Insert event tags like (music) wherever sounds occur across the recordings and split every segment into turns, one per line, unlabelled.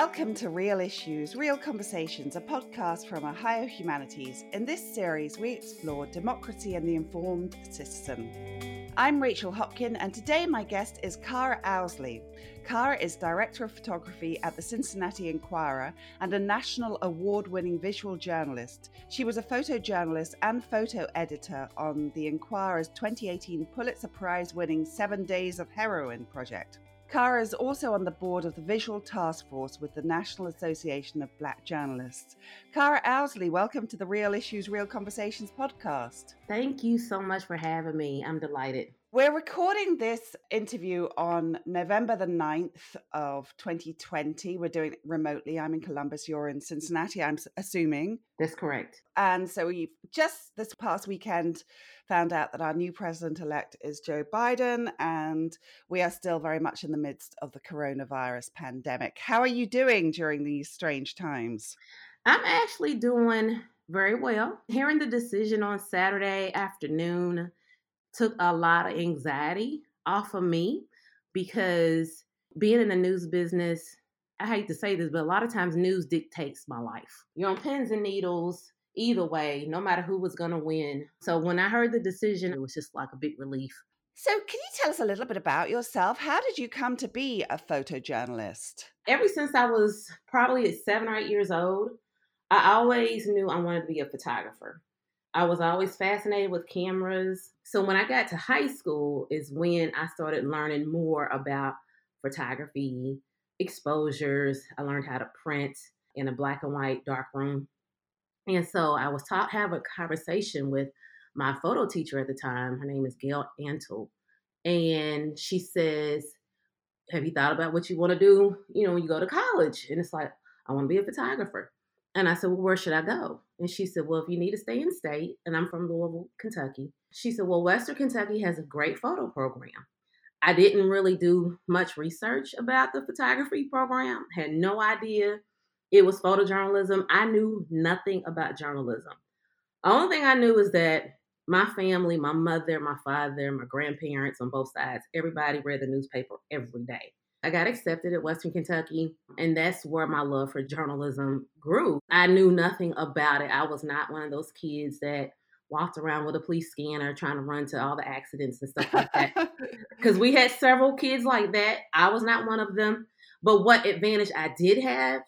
Welcome to Real Issues, Real Conversations, a podcast from Ohio Humanities. In this series, we explore democracy and the informed citizen. I'm Rachel Hopkin, and today my guest is Kara Owsley. Kara is Director of Photography at the Cincinnati Enquirer and a national award winning visual journalist. She was a photojournalist and photo editor on the Enquirer's 2018 Pulitzer Prize winning Seven Days of Heroin project. Kara is also on the board of the Visual Task Force with the National Association of Black Journalists. Kara Owsley, welcome to the Real Issues, Real Conversations podcast.
Thank you so much for having me. I'm delighted.
We're recording this interview on November the 9th of 2020. We're doing it remotely. I'm in Columbus, you're in Cincinnati, I'm assuming.
That's correct.
And so we've just this past weekend found out that our new president elect is Joe Biden, and we are still very much in the midst of the coronavirus pandemic. How are you doing during these strange times?
I'm actually doing very well. Hearing the decision on Saturday afternoon took a lot of anxiety off of me because being in the news business, I hate to say this, but a lot of times news dictates my life. You're on pins and needles either way, no matter who was going to win. So when I heard the decision, it was just like a big relief.
So, can you tell us a little bit about yourself? How did you come to be a photojournalist?
Ever since I was probably seven or eight years old, I always knew I wanted to be a photographer. I was always fascinated with cameras. So when I got to high school is when I started learning more about photography, exposures. I learned how to print in a black and white dark room. And so I was taught have a conversation with my photo teacher at the time. Her name is Gail Antle. And she says, Have you thought about what you want to do, you know, when you go to college? And it's like, I want to be a photographer. And I said, Well, where should I go? And she said, Well, if you need to stay in state, and I'm from Louisville, Kentucky, she said, Well, Western Kentucky has a great photo program. I didn't really do much research about the photography program, had no idea it was photojournalism. I knew nothing about journalism. The only thing I knew is that my family, my mother, my father, my grandparents on both sides, everybody read the newspaper every day. I got accepted at Western Kentucky, and that's where my love for journalism grew. I knew nothing about it. I was not one of those kids that walked around with a police scanner trying to run to all the accidents and stuff like that. (laughs) Because we had several kids like that. I was not one of them. But what advantage I did have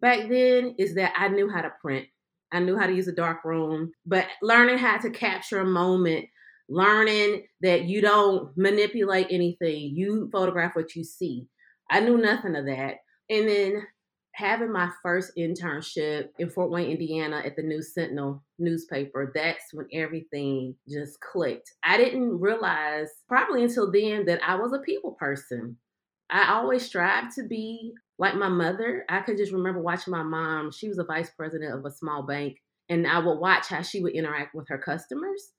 back then is that I knew how to print. I knew how to use a dark room, but learning how to capture a moment learning that you don't manipulate anything, you photograph what you see. I knew nothing of that. And then having my first internship in Fort Wayne, Indiana at the News Sentinel newspaper, that's when everything just clicked. I didn't realize, probably until then, that I was a people person. I always strived to be like my mother. I could just remember watching my mom. She was a vice president of a small bank, and I would watch how she would interact with her customers.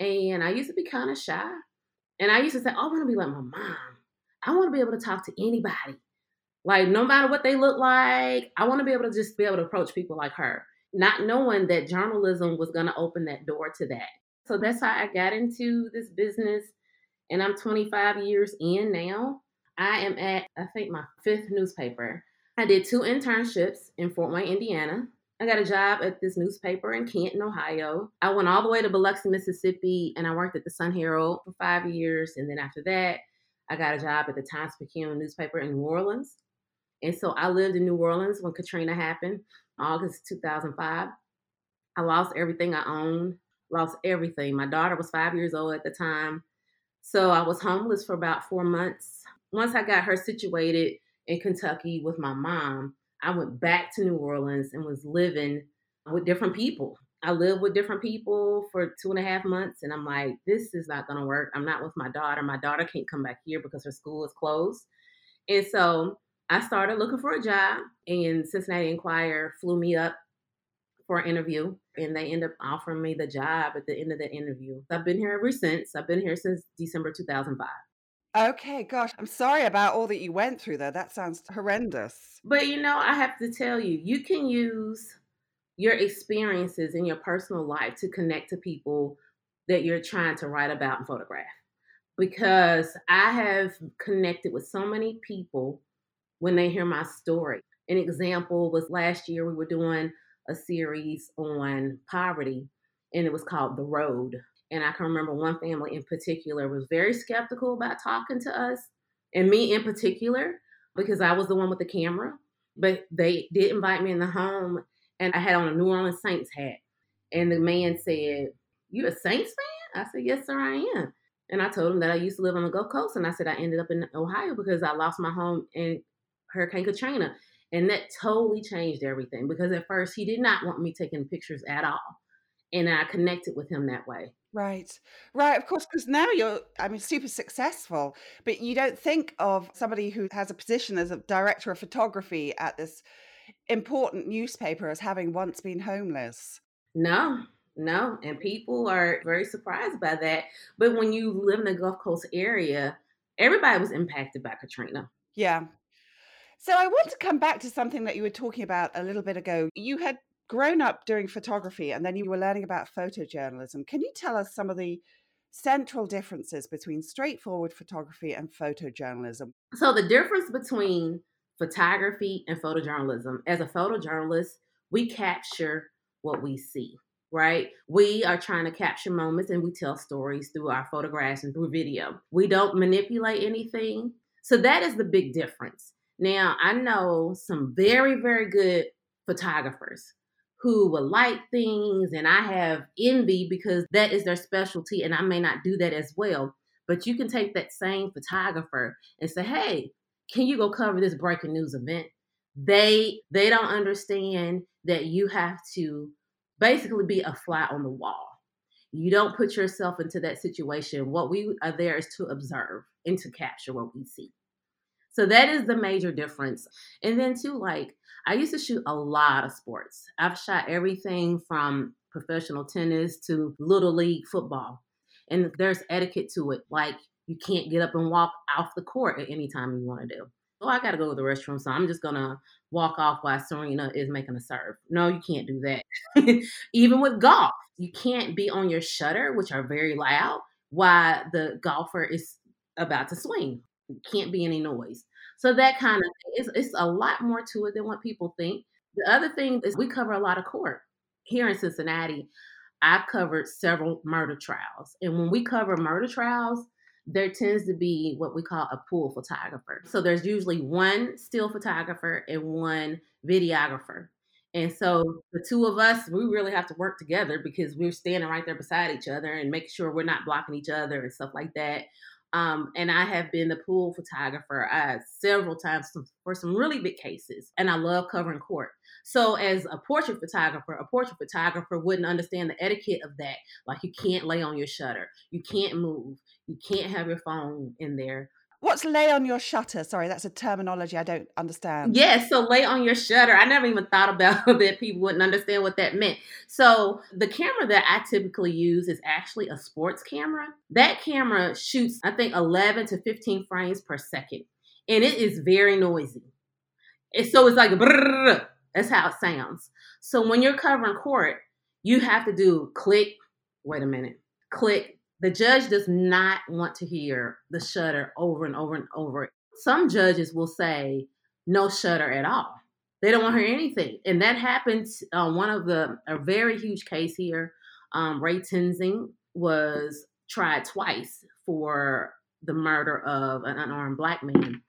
And I used to be kind of shy. And I used to say, oh, I want to be like my mom. I want to be able to talk to anybody. Like, no matter what they look like, I want to be able to just be able to approach people like her, not knowing that journalism was going to open that door to that. So that's how I got into this business. And I'm 25 years in now. I am at, I think, my fifth newspaper. I did two internships in Fort Wayne, Indiana. I got a job at this newspaper in Canton, Ohio. I went all the way to Biloxi, Mississippi, and I worked at the Sun Herald for five years. And then after that, I got a job at the Times Picayune newspaper in New Orleans. And so I lived in New Orleans when Katrina happened, August 2005. I lost everything I owned, lost everything. My daughter was five years old at the time. So I was homeless for about four months. Once I got her situated in Kentucky with my mom, I went back to New Orleans and was living with different people. I lived with different people for two and a half months, and I'm like, this is not to work. I'm not with my daughter. My daughter can't come back here because her school is closed. And so I started looking for a job, and Cincinnati Enquirer flew me up for an interview, and they ended up offering me the job at the end of the interview. I've been here ever since. I've been here since December 2005.
Okay, gosh, I'm sorry about all that you went through there. That sounds horrendous.
But you know, I have to tell you, you can use your experiences in your personal life to connect to people that you're trying to write about and photograph. Because I have connected with so many people when they hear my story. An example was last year we were doing a series on poverty, and it was called The Road. And I can remember one family in particular was very skeptical about talking to us, and me in particular, because I was the one with the camera. But they did invite me in the home, and I had on a New Orleans Saints hat. And the man said, You a Saints fan? I said, Yes, sir, I am. And I told him that I used to live on the Gulf Coast, and I said I ended up in Ohio because I lost my home in Hurricane Katrina. And that totally changed everything because at first he did not want me taking pictures at all. And I connected with him that way.
Right. Right. Of course, because now you're, I mean, super successful, but you don't think of somebody who has a position as a director of photography at this important newspaper as having once been homeless.
No, no. And people are very surprised by that. But when you live in the Gulf Coast area, everybody was impacted by Katrina.
Yeah. So I want to come back to something that you were talking about a little bit ago. You had grown up doing photography and then you were learning about photojournalism. Can you tell us some of the central differences between straightforward photography and photojournalism?
So, the difference between photography and photojournalism as a photojournalist, we capture what we see, right? We are trying to capture moments and we tell stories through our photographs and through video. We don't manipulate anything. So, that is the big difference. Now, I know some very, very good photographers who will light things, and I have envy because that is their specialty, and I may not do that as well. But you can take that same photographer and say, hey, can you go cover this breaking news event? They they don't understand that you have to basically be a fly on the wall. You don't put yourself into that situation. What we are there is to observe and to capture what we see. So that is the major difference. And then too, like I used to shoot a lot of sports. I've shot everything from professional tennis to little league football. And there's etiquette to it. Like you can't get up and walk off the court at any time you want to do. Oh, I got to go to the restroom, so I'm just gonna walk off while Serena is making a serve. No, you can't do that. (laughs) Even with golf, you can't be on your shutter, which are very loud, while the golfer is about to swing can't be any noise. So that kind of it's, it's a lot more to it than what people think. The other thing is we cover a lot of court here in Cincinnati. I covered several murder trials, and when we cover murder trials, there tends to be what we call a pool photographer. So there's usually one still photographer and one videographer. And so the two of us, we really have to work together because we're standing right there beside each other and making sure we're not blocking each other and stuff like that. Um, and I have been the pool photographer uh, several times for some really big cases, and I love covering court. So, as a portrait photographer, a portrait photographer wouldn't understand the etiquette of that. Like, you can't lay on your shutter, you can't move, you can't have your phone in there.
What's lay on your shutter? Sorry, that's a terminology I don't understand.
Yes, so lay on your shutter. I never even thought about (laughs) that people wouldn't understand what that meant. So the camera that I typically use is actually a sports camera. That camera shoots, I think, 11 to 15 frames per second, and it is very noisy. And so it's like brrr, that's how it sounds. So when you're covering court, you have to do click. Wait a minute, click the judge does not want to hear the shutter over and over and over. Some judges will say no shutter at all. They don't want to hear anything. And that happened. Uh, one of the, a very huge case here, um, Ray Tensing was tried twice for the murder of an unarmed black man.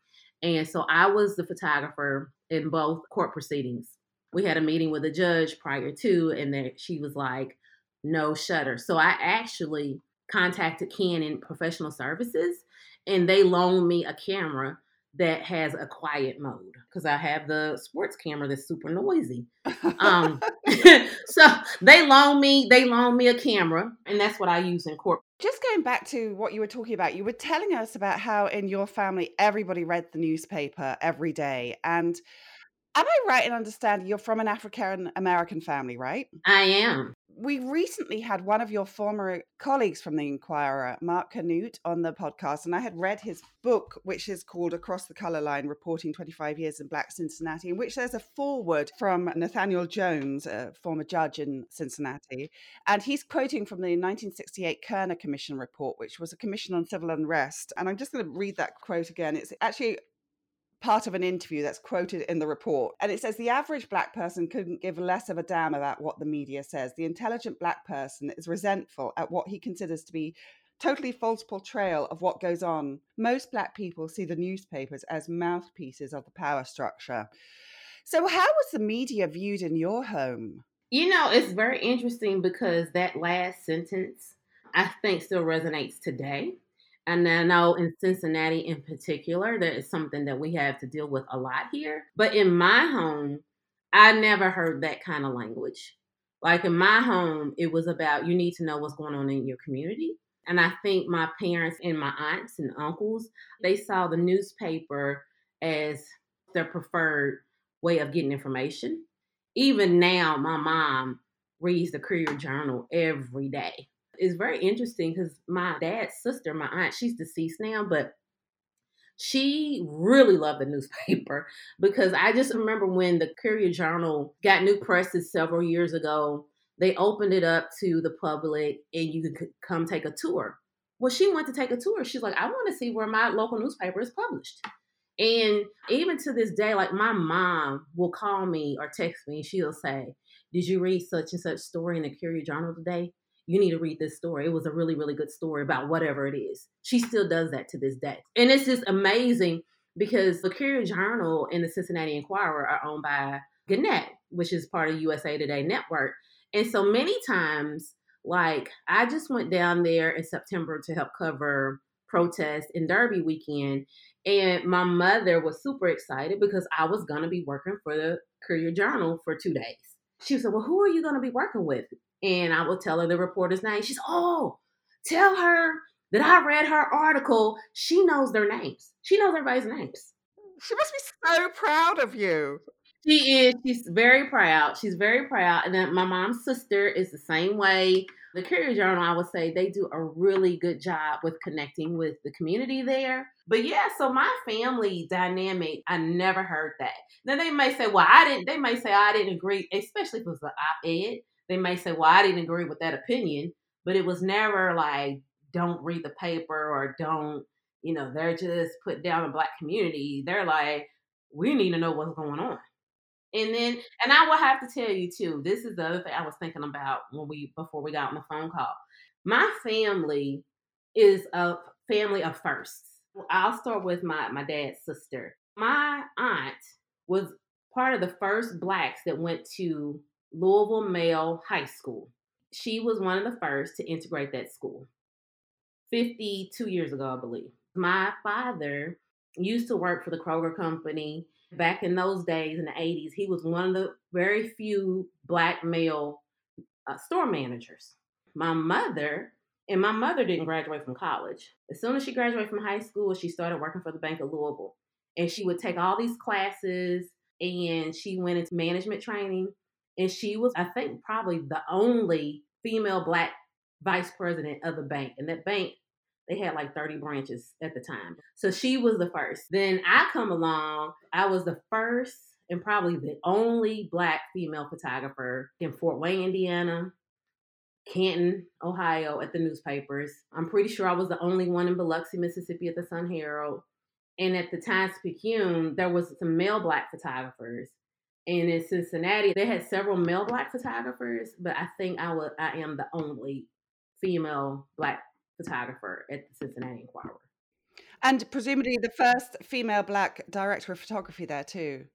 And so I was the photographer in both court proceedings. We had a meeting with the judge prior to, and then she was like, no shutter. So I actually contacted Canon Professional Services and they loaned me a camera that has a quiet mode because I have the sports camera that's super noisy. Um, (laughs) (laughs) so they loan me they loan me a camera and that's what I use in court.
Just going back to what you were talking about, you were telling us about how in your family everybody read the newspaper every day and Am I right in understanding you're from an African American family, right?
I am
we recently had one of your former colleagues from the Enquirer, Mark Curnutte, on the podcast, and I had read his book, which is called Across the Color Line Reporting 25 Years in Black Cincinnati, in which there's a foreword from Nathaniel Jones, a former judge in Cincinnati. And he's quoting from the 1968 Kerner Commission report, which was a commission on civil unrest. And I'm just going to read that quote again. It's actually part of an interview that's quoted in the report. And it says the average black person couldn't give less of a damn about what the media says. The intelligent black person is resentful at what he considers to be totally false portrayal of what goes on. Most black people see the newspapers as mouthpieces of the power structure. So, how was the media viewed in your home?
You know, it's very interesting because that last sentence I think still resonates today. And I know in Cincinnati in particular, that is something that we have to deal with a lot here. But in my home, I never heard that kind of language. Like in my home, it was about you need to know what's going on in your community. And I think my parents and my aunts and uncles, they saw the newspaper as their preferred way of getting information. Even now, my mom reads the Courier Journal every day. It's very interesting because my dad's sister, my aunt, she's deceased now, but she really loved the newspaper (laughs) because I just remember when the Courier Journal got new presses several years ago they opened it up to the public and you could come take a tour. Well, she went to take a tour. She's like, I want to see where my local newspaper is published. And even to this day, like my mom will call me or text me and she'll say, Did you read such and such story in the Courier Journal today? You need to read this story. It was a really, really good story about whatever it is. She still does that to this day. And it's just amazing because the Courier Journal and the Cincinnati Enquirer are owned by Gannett, which is part of USA Today Network. And so many times, like I just went down there in September to help cover protest in Derby weekend. And my mother was super excited because I was going to be working for the Courier Journal for two days. She said, Well, who are you going to be working with? And I will tell her the reporter's name. She's, Oh, tell her that I read her article. She knows their names, she knows everybody's names.
She must be so proud of you.
She is. She's very proud. She's very proud. And then my mom's sister is the same way. The Courier Journal, I would say, they do a really good job with connecting with the community there. But yeah, so my family dynamic, I never heard that. Then they may say, well, I didn't, they may say, I didn't agree, especially if it was an op ed. They may say, well, I didn't agree with that opinion. But it was never like, don't read the paper or don't, you know, they're just put down a black community. They're like, we need to know what's going on. And then, and I will have to tell you too, this is the other thing I was thinking about when we, before we got on the phone call. My family is a family of firsts. I'll start with my, my dad's sister. My aunt was part of the first blacks that went to Louisville Male High School. She was one of the first to integrate that school 52 years ago, I believe. My father used to work for the Kroger Company back in those days in the 80s, he was one of the very few black male uh, store managers. My mother, and my mother didn't graduate from college. As soon as she graduated from high school, she started working for the Bank of Louisville. And she would take all these classes and she went into management training. And she was, I think, probably the only female black vice president of the bank. And that bank they had like 30 branches at the time. So she was the first. Then I come along. I was the first and probably the only black female photographer in Fort Wayne, Indiana, Canton, Ohio at the newspapers. I'm pretty sure I was the only one in Biloxi, Mississippi at the Sun Herald. And at the Times Picayune, there was some male black photographers. And in Cincinnati, they had several male black photographers, but I think I was I am the only female black photographer at the Cincinnati Enquirer.
And presumably the first female black director of photography there too.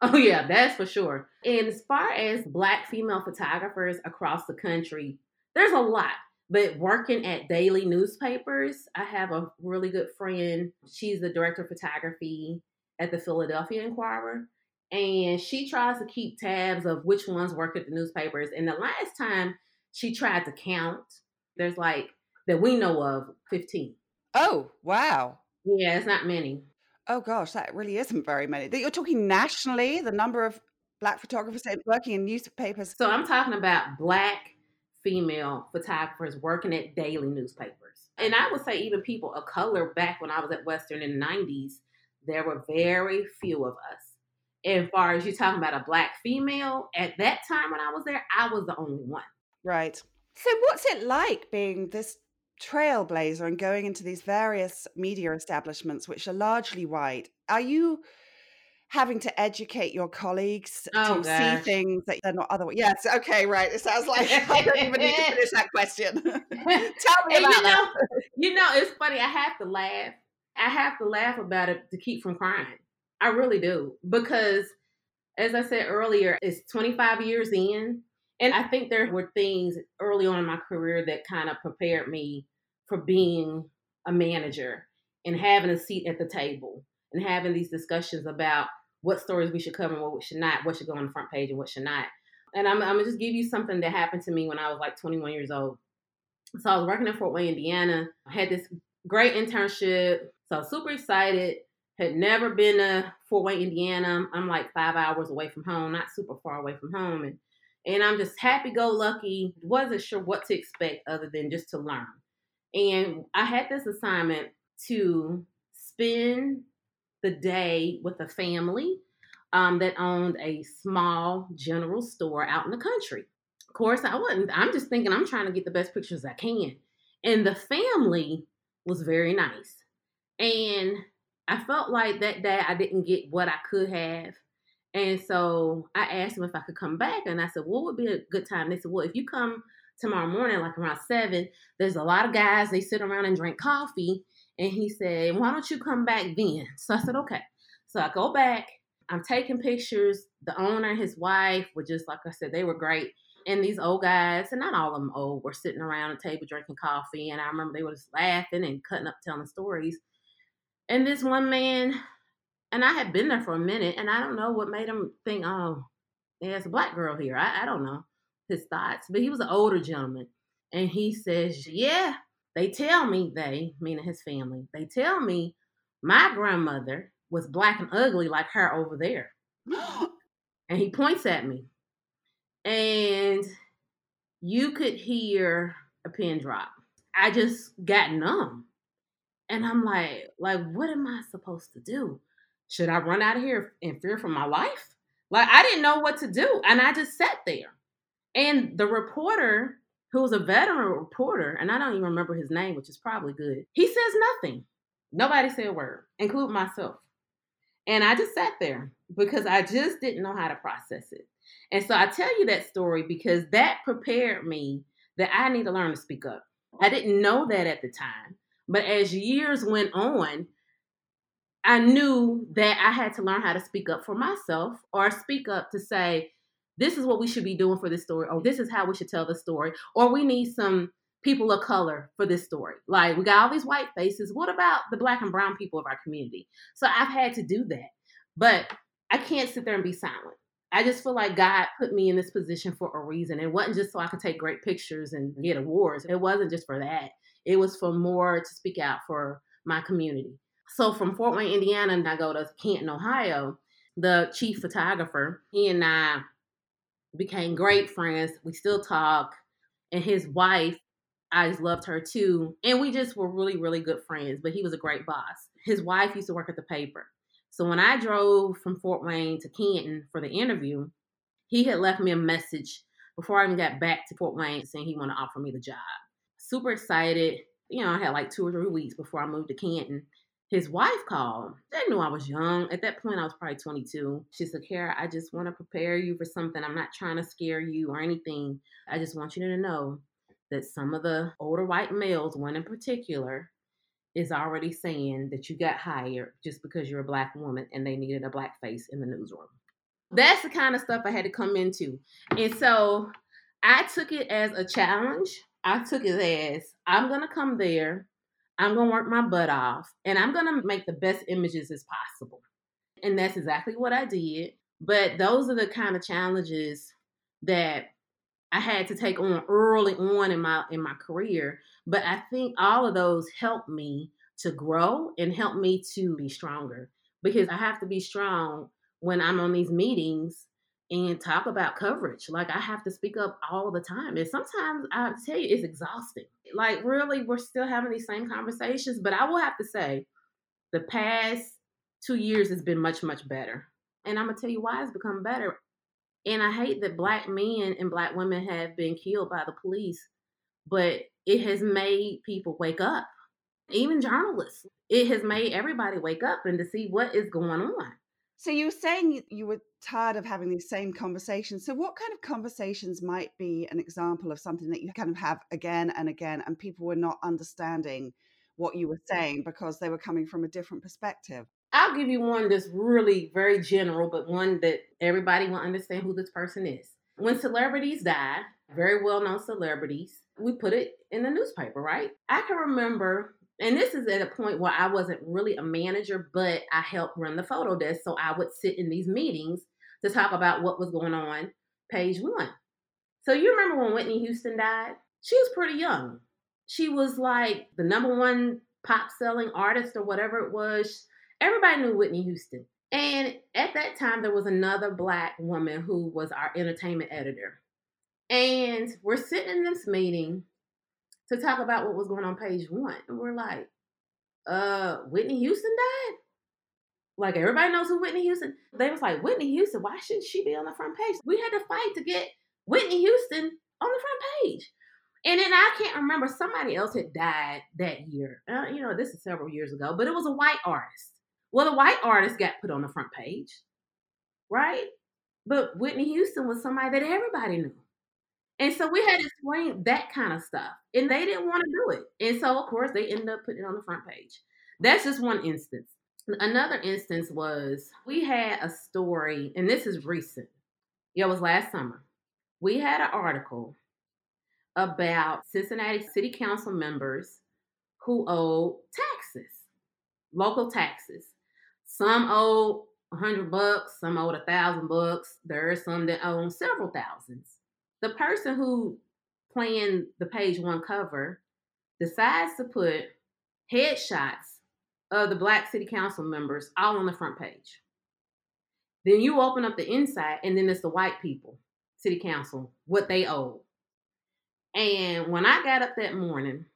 Oh yeah, that's for sure. And as far as black female photographers across the country, there's a lot. But working at daily newspapers, I have a really good friend. She's the director of photography at the Philadelphia Inquirer. And she tries to keep tabs of which ones work at the newspapers. And the last time she tried to count, there's like that we know of 15.
Oh, wow.
Yeah, it's not many.
Oh gosh, that really isn't very many. You're talking nationally, the number of black photographers working in newspapers.
So I'm talking about black female photographers working at daily newspapers. And I would say even people of color back when I was at Western in the 90s, there were very few of us. as far as you're talking about a black female, at that time when I was there, I was the only one.
Right. So what's it like being this trailblazer and going into these various media establishments, which are largely white. Are you having to educate your colleagues
Oh,
to
gosh.
see things that they're not otherwise. Yes, okay, right. It sounds like (laughs) I don't even need to finish that question. (laughs) Tell me
And
about
you know,
that.
you know, it's funny. I have to laugh. I have to laugh about it to keep from crying. I really do because, as I said earlier, it's 25 years in, and I think there were things early on in my career that kind of prepared me for being a manager and having a seat at the table and having these discussions about what stories we should cover and what should not, what should go on the front page and what should not. And I'm, I'm gonna just give you something that happened to me when I was like 21 years old. So I was working in Fort Wayne, Indiana. I had this great internship. So super excited. Had never been to Fort Wayne, Indiana. I'm like five hours away from home, not super far away from home. And and I'm just happy go lucky. Wasn't sure what to expect other than just to learn. And I had this assignment to spend the day with a family um, that owned a small general store out in the country. Of course, I wasn't. I'm just thinking I'm trying to get the best pictures I can. And the family was very nice. And I felt like that day I didn't get what I could have. And so I asked them if I could come back. And I said, What would be a good time? They said, Well, if you come tomorrow morning, like around seven, there's a lot of guys, they sit around and drink coffee. And he said, Why don't you come back then? So I said, Okay. So I go back. I'm taking pictures. The owner and his wife were just, like I said, they were great. And these old guys, and not all of them old, were sitting around a table drinking coffee. And I remember they were just laughing and cutting up, telling stories. And this one man, and I had been there for a minute, and I don't know what made him think, oh, there's a black girl here. I, I don't know his thoughts, but he was an older gentleman. And he says, Yeah, they tell me, they, meaning his family, they tell me my grandmother was black and ugly like her over there. (gasps) And he points at me. And you could hear a pin drop. I just got numb. And I'm like, like, what am I supposed to do? Should I run out of here in fear for my life? Like, I didn't know what to do. And I just sat there. And the reporter, who was a veteran reporter, and I don't even remember his name, which is probably good, he says nothing. Nobody said a word, including myself. And I just sat there because I just didn't know how to process it. And so I tell you that story because that prepared me that I need to learn to speak up. I didn't know that at the time. But as years went on, I knew that I had to learn how to speak up for myself or speak up to say, this is what we should be doing for this story, or this is how we should tell the story, or we need some people of color for this story. Like, we got all these white faces. What about the black and brown people of our community? So I've had to do that. But I can't sit there and be silent. I just feel like God put me in this position for a reason. It wasn't just so I could take great pictures and get awards. It wasn't just for that. It was for more to speak out for my community. So from Fort Wayne, Indiana, and I go to Canton, Ohio. The chief photographer, he and I became great friends. We still talk. And his wife, I just loved her too. And we just were really, really good friends. But he was a great boss. His wife used to work at the paper. So when I drove from Fort Wayne to Canton for the interview, he had left me a message before I even got back to Fort Wayne saying he wanted to offer me the job. Super excited. You know, I had like two or three weeks before I moved to Canton. His wife called. They knew I was young. At that point, I was probably 22. She said, Kara, I just want to prepare you for something. I'm not trying to scare you or anything. I just want you to know that some of the older white males, one in particular, is already saying that you got hired just because you're a black woman and they needed a black face in the newsroom. That's the kind of stuff I had to come into. And so I took it as a challenge. I took it as I'm going to come there, I'm going to work my butt off, and I'm going to make the best images as possible. And that's exactly what I did. But those are the kind of challenges that I had to take on early on in my in my career, but I think all of those helped me to grow and help me to be stronger because I have to be strong when I'm on these meetings and talk about coverage. Like I have to speak up all the time. And sometimes I tell you it's exhausting. Like really we're still having these same conversations, but I will have to say the past 2 years has been much much better. And I'm going to tell you why it's become better and I hate that black men and black women have been killed by the police, but it has made people wake up, even journalists. It has made everybody wake up and to see what is going on.
So you were saying you were tired of having these same conversations. So what kind of conversations might be an example of something that you kind of have again and again and people were not understanding what you were saying because they were coming from a different perspective?
I'll give you one that's really very general, but one that everybody will understand who this person is. When celebrities die, very well known celebrities, we put it in the newspaper, right? I can remember and this is at a point where I wasn't really a manager, but I helped run the photo desk. So I would sit in these meetings to talk about what was going on, page one. So you remember when Whitney Houston died? She was pretty young. She was like the number one pop selling artist or whatever it was. Everybody knew Whitney Houston. And at that time, there was another black woman who was our entertainment editor. And we're sitting in this meeting to talk about what was going on page one. And we're like, uh, Whitney Houston died? Like everybody knows who Whitney Houston. They was like, Whitney Houston, why shouldn't she be on the front page? We had to fight to get Whitney Houston on the front page. And then I can't remember, somebody else had died that year. Uh, you know, this is several years ago, but it was a white artist. Well, the white artist got put on the front page, right? But Whitney Houston was somebody that everybody knew. And so we had to explain that kind of stuff. And they didn't want to do it. And so, of course, they ended up putting it on the front page. That's just one instance. Another instance was we had a story, and this is recent. It was last summer. We had an article about Cincinnati City Council members who owe taxes, local taxes. Some owe a hundred bucks, some owe a thousand bucks. There are some that owe several thousands the person who planned the page one cover decides to put headshots of the black city council members all on the front page. Then you open up the inside, and then it's the white people, city council, what they owe. And when I got up that morning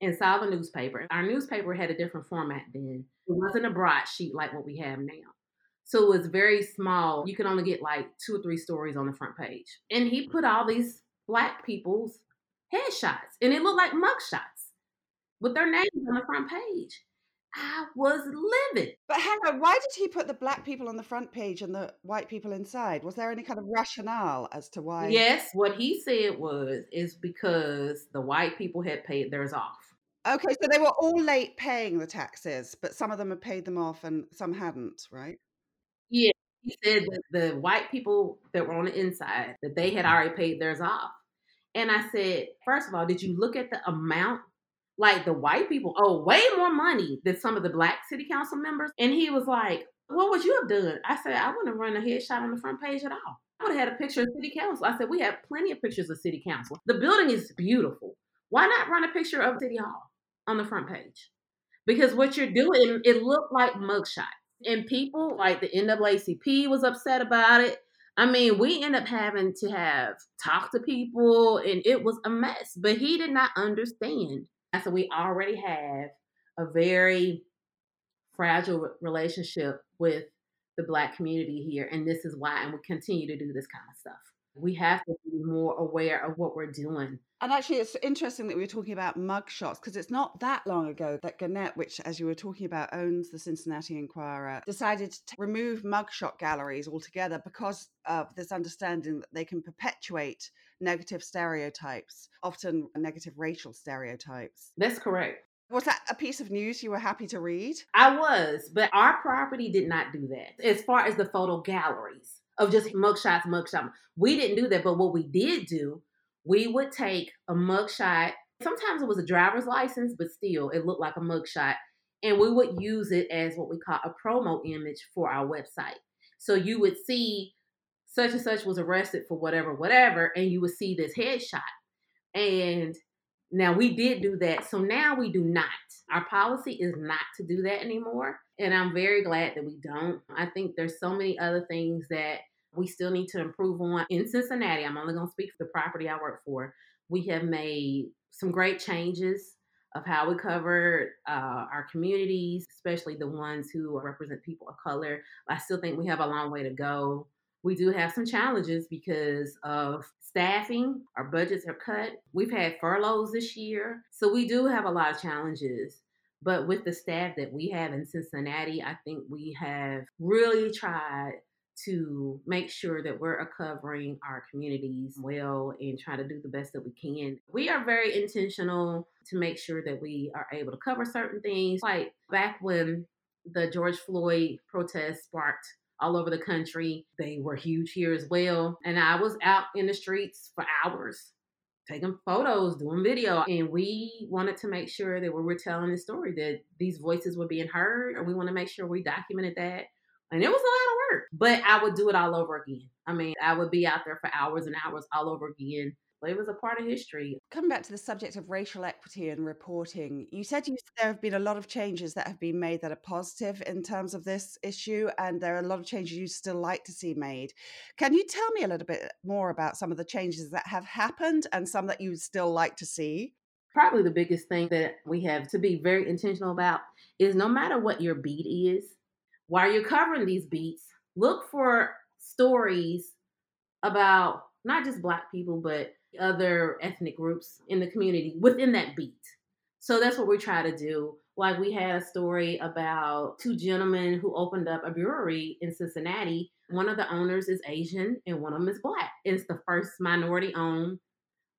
and saw the newspaper, our newspaper had a different format then. It wasn't a broadsheet like what we have now. So it was very small. You could only get like two or three stories on the front page. And he put all these black people's headshots, and it looked like mugshots with their names on the front page. I was livid.
But hang on, why did he put the black people on the front page and the white people inside? Was there any kind of rationale as to why?
Yes, what he said was is because the white people had paid theirs off.
Okay, so they were all late paying the taxes, but some of them had paid them off and some hadn't, right?
Yeah, he said that the white people that were on the inside that they had already paid theirs off. And I said, first of all, did you look at the amount? Like the white people owe way more money than some of the black city council members. And he was like, What would you have done? I said, I wouldn't have run a headshot on the front page at all. I would have had a picture of city council. I said, We have plenty of pictures of city council. The building is beautiful. Why not run a picture of City Hall on the front page? Because what you're doing, it looked like mugshot and people like the NAACP was upset about it. I mean, we end up having to have talk to people, and it was a mess. But he did not understand. And so we already have a very fragile relationship with the Black community here, and this is why. And we continue to do this kind of stuff. We have to be more aware of what we're doing
and actually, it's interesting that we were talking about mugshots because it's not that long ago that Gannett, which, as you were talking about, owns the Cincinnati Enquirer, decided to remove mugshot galleries altogether because of this understanding that they can perpetuate negative stereotypes, often negative racial stereotypes.
That's correct.
Was that a piece of news you were happy to read?
I was, but our property did not do that. As far as the photo galleries of just mugshots, mugshot. we didn't do that. But what we did do we would take a mugshot. Sometimes it was a driver's license, but still, it looked like a mugshot. And we would use it as what we call a promo image for our website. So you would see such and such was arrested for whatever, whatever, and you would see this headshot. And now we did do that. So now we do not. Our policy is not to do that anymore. And I'm very glad that we don't. I think there's so many other things that we still need to improve on. In Cincinnati, I'm only going to speak for the property I work for. We have made some great changes of how we cover uh, our communities, especially the ones who represent people of color. I still think we have a long way to go. We do have some challenges because of staffing. Our budgets are cut. We've had furloughs this year. So we do have a lot of challenges. But with the staff that we have in Cincinnati, I think we have really tried to make sure that we're covering our communities well and try to do the best that we can. We are very intentional to make sure that we are able to cover certain things. Like back when the George Floyd protests sparked all over the country, they were huge here as well. And I was out in the streets for hours taking photos, doing video. And we wanted to make sure that we were telling the story, that these voices were being heard, and we want to make sure we documented that and it was a lot of work, but I would do it all over again. I mean, I would be out there for hours and hours all over again. It was a part of history.
Coming back to the subject of racial equity and reporting, you said you, there have been a lot of changes that have been made that are positive in terms of this issue, and there are a lot of changes you still like to see made. Can you tell me a little bit more about some of the changes that have happened and some that you still like to see?
Probably the biggest thing that we have to be very intentional about is no matter what your beat is, while you're covering these beats, look for stories about not just Black people, but other ethnic groups in the community within that beat. So that's what we try to do. Like we had a story about two gentlemen who opened up a brewery in Cincinnati. One of the owners is Asian and one of them is Black. It's the first minority owned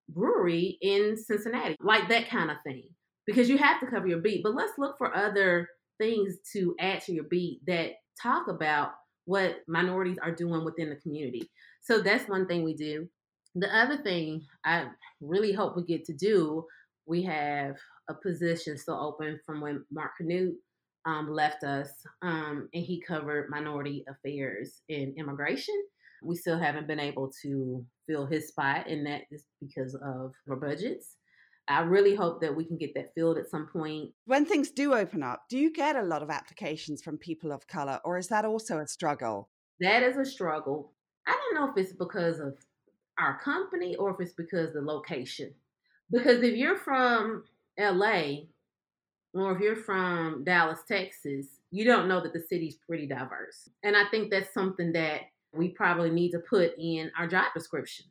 brewery in Cincinnati, like that kind of thing. Because you have to cover your beat. But let's look for other things to add to your beat that talk about what minorities are doing within the community. So that's one thing we do. The other thing I really hope we get to do, we have a position still open from when Mark Curnutte um, left us, um, and he covered minority affairs and immigration. We still haven't been able to fill his spot, and that is because of our budgets. I really hope that we can get that filled at some point.
When things do open up, do you get a lot of applications from people of color, or is that also a struggle?
That is a struggle. I don't know if it's because of our company or if it's because the location. Because if you're from LA or if you're from Dallas, Texas, you don't know that the city's pretty diverse. And I think that's something that we probably need to put in our job descriptions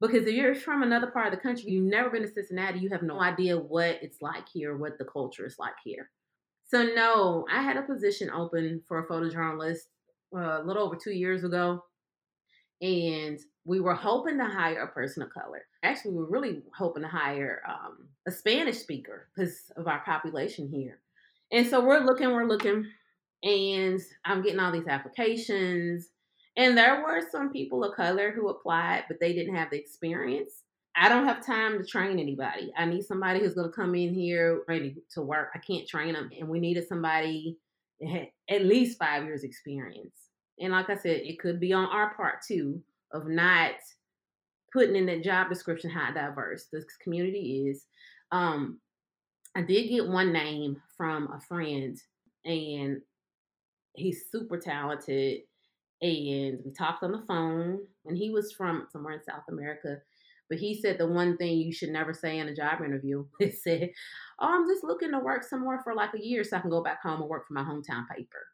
because if you're from another part of the country, you've never been to Cincinnati, you have no idea what it's like here, what the culture is like here. So, no, I had a position open for a photojournalist uh, a little over two years ago. And we were hoping to hire a person of color. Actually, we were really hoping to hire um, a Spanish speaker because of our population here. And so we're looking, we're looking, and I'm getting all these applications. And there were some people of color who applied, but they didn't have the experience. I don't have time to train anybody. I need somebody who's going to come in here ready to work. I can't train them. And we needed somebody at least five years experience. And like I said, it could be on our part too of not putting in that job description how diverse this community is. Um, I did get one name from a friend, and he's super talented and we talked on the phone and he was from somewhere in south america but he said the one thing you should never say in a job interview (laughs) he said oh i'm just looking to work somewhere for like a year so i can go back home and work for my hometown paper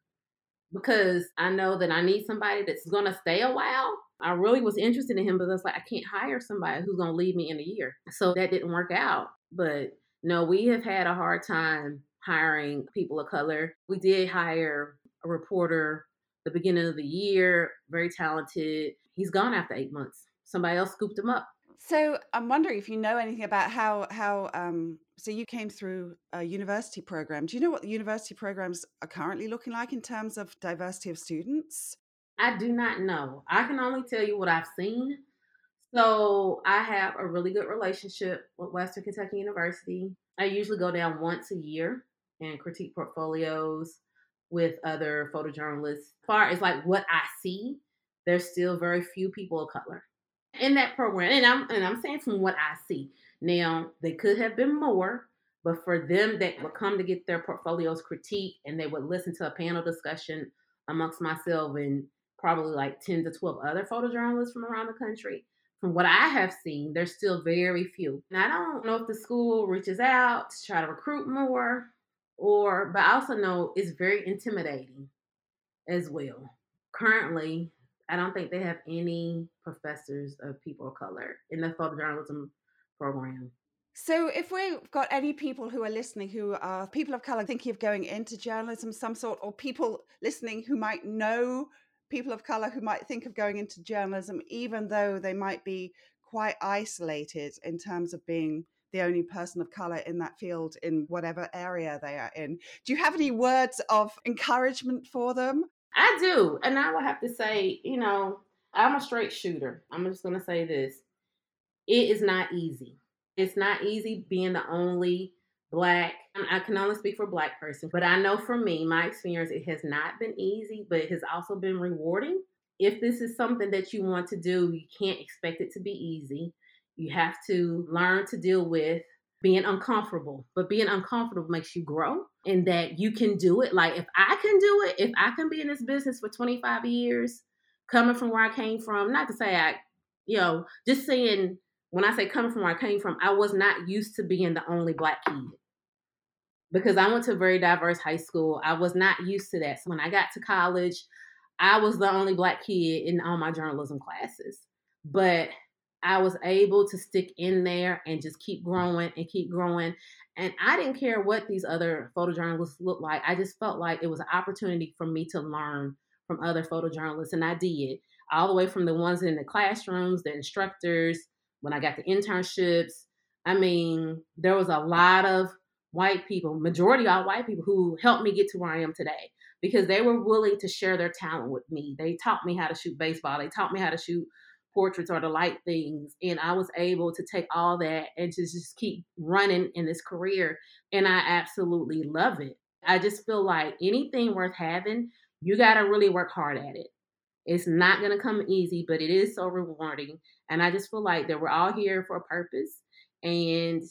because i know that i need somebody that's going to stay a while i really was interested in him but i was like i can't hire somebody who's going to leave me in a year so that didn't work out but no we have had a hard time hiring people of color we did hire a reporter the beginning of the year, very talented. He's gone after eight months. Somebody else scooped him up.
So I'm wondering if you know anything about how how um, so you came through a university program. Do you know what the university programs are currently looking like in terms of diversity of students?
I do not know. I can only tell you what I've seen. So I have a really good relationship with Western Kentucky University. I usually go down once a year and critique portfolios, with other photojournalists. As far as like what I see, there's still very few people of color in that program. And I'm and I'm saying from what I see. Now, they could have been more, but for them that would come to get their portfolios critiqued and they would listen to a panel discussion amongst myself and probably like 10 to 12 other photojournalists from around the country. From what I have seen, there's still very few. And I don't know if the school reaches out to try to recruit more or but I also know it's very intimidating as well. Currently, I don't think they have any professors of people of color in the photojournalism program.
So, if we've got any people who are listening who are people of color thinking of going into journalism, some sort, or people listening who might know people of color who might think of going into journalism, even though they might be quite isolated in terms of being the only person of color in that field in whatever area they are in. Do you have any words of encouragement for them?
I do. And I will have to say, you know, I'm a straight shooter. I'm just going to say this it is not easy. It's not easy being the only black i can only speak for black person but i know for me my experience it has not been easy but it has also been rewarding if this is something that you want to do you can't expect it to be easy you have to learn to deal with being uncomfortable but being uncomfortable makes you grow and that you can do it like if i can do it if i can be in this business for 25 years coming from where i came from not to say i you know just saying when I say coming from where I came from, I was not used to being the only black kid because I went to a very diverse high school. I was not used to that. So when I got to college, I was the only black kid in all my journalism classes. But I was able to stick in there and just keep growing and keep growing. And I didn't care what these other photojournalists looked like. I just felt like it was an opportunity for me to learn from other photojournalists. And I did, all the way from the ones in the classrooms, the instructors, when I got the internships. I mean, there was a lot of white people, majority all white people, who helped me get to where I am today because they were willing to share their talent with me. They taught me how to shoot baseball. They taught me how to shoot portraits or to light things. And I was able to take all that and to just keep running in this career. And I absolutely love it. I just feel like anything worth having, you got to really work hard at it. It's not going to come easy, but it is so rewarding. And I just feel like that we're all here for a purpose. And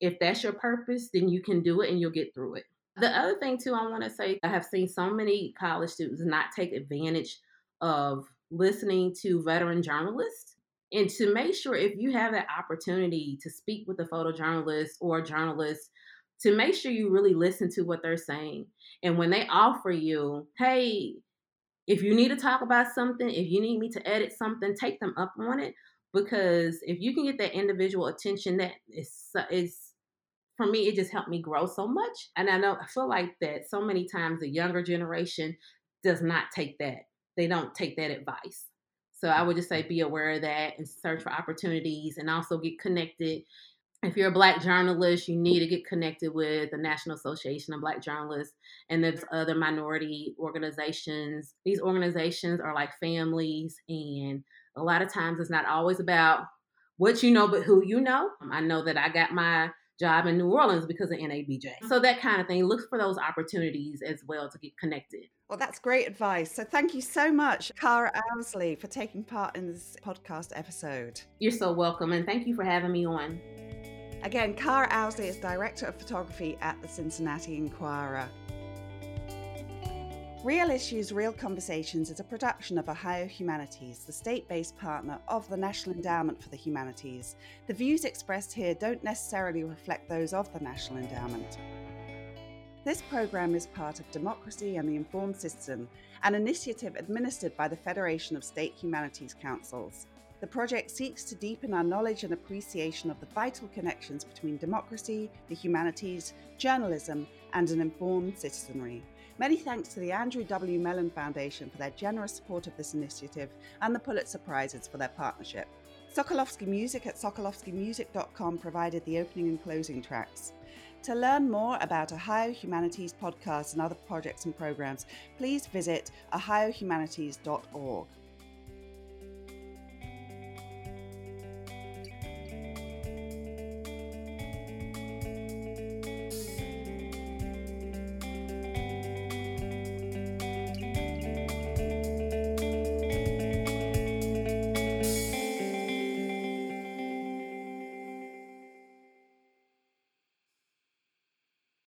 if that's your purpose, then you can do it and you'll get through it. The other thing, too, I want to say, I have seen so many college students not take advantage of listening to veteran journalists. And to make sure if you have that opportunity to speak with a photojournalist or a journalist, to make sure you really listen to what they're saying. And when they offer you, hey, if you need to talk about something, if you need me to edit something, take them up on it because if you can get that individual attention that is is for me it just helped me grow so much. And i know i feel like that so many times the younger generation does not take that. They don't take that advice. So i would just say be aware of that and search for opportunities and also get connected if you're a black journalist, you need to get connected with the National Association of Black Journalists and there's other minority organizations. These organizations are like families and a lot of times it's not always about what you know, but who you know. Um, I know that I got my job in New Orleans because of NABJ. So mm-hmm. that kind of thing. Look for those opportunities as well to get connected.
Well, that's great advice. So thank you so much, Cara Owsley, for taking part in this podcast episode.
You're so welcome, and thank you for having me on.
Again, Cara Owsley is Director of Photography at the Cincinnati Enquirer. Real Issues, Real Conversations is a production of Ohio Humanities, the state based partner of the National Endowment for the Humanities. The views expressed here don't necessarily reflect those of the National Endowment. This program is part of Democracy and the Informed Citizen, an initiative administered by the Federation of State Humanities Councils. The project seeks to deepen our knowledge and appreciation of the vital connections between democracy, the humanities, journalism, and an informed citizenry. Many thanks to the Andrew W. Mellon Foundation for their generous support of this initiative and the Pulitzer Prizes for their partnership. Sokolovsky Music at sokolovskymusic.com provided the opening and closing tracks. To learn more about Ohio Humanities podcasts and other projects and programs, please visit ohiohumanities.org.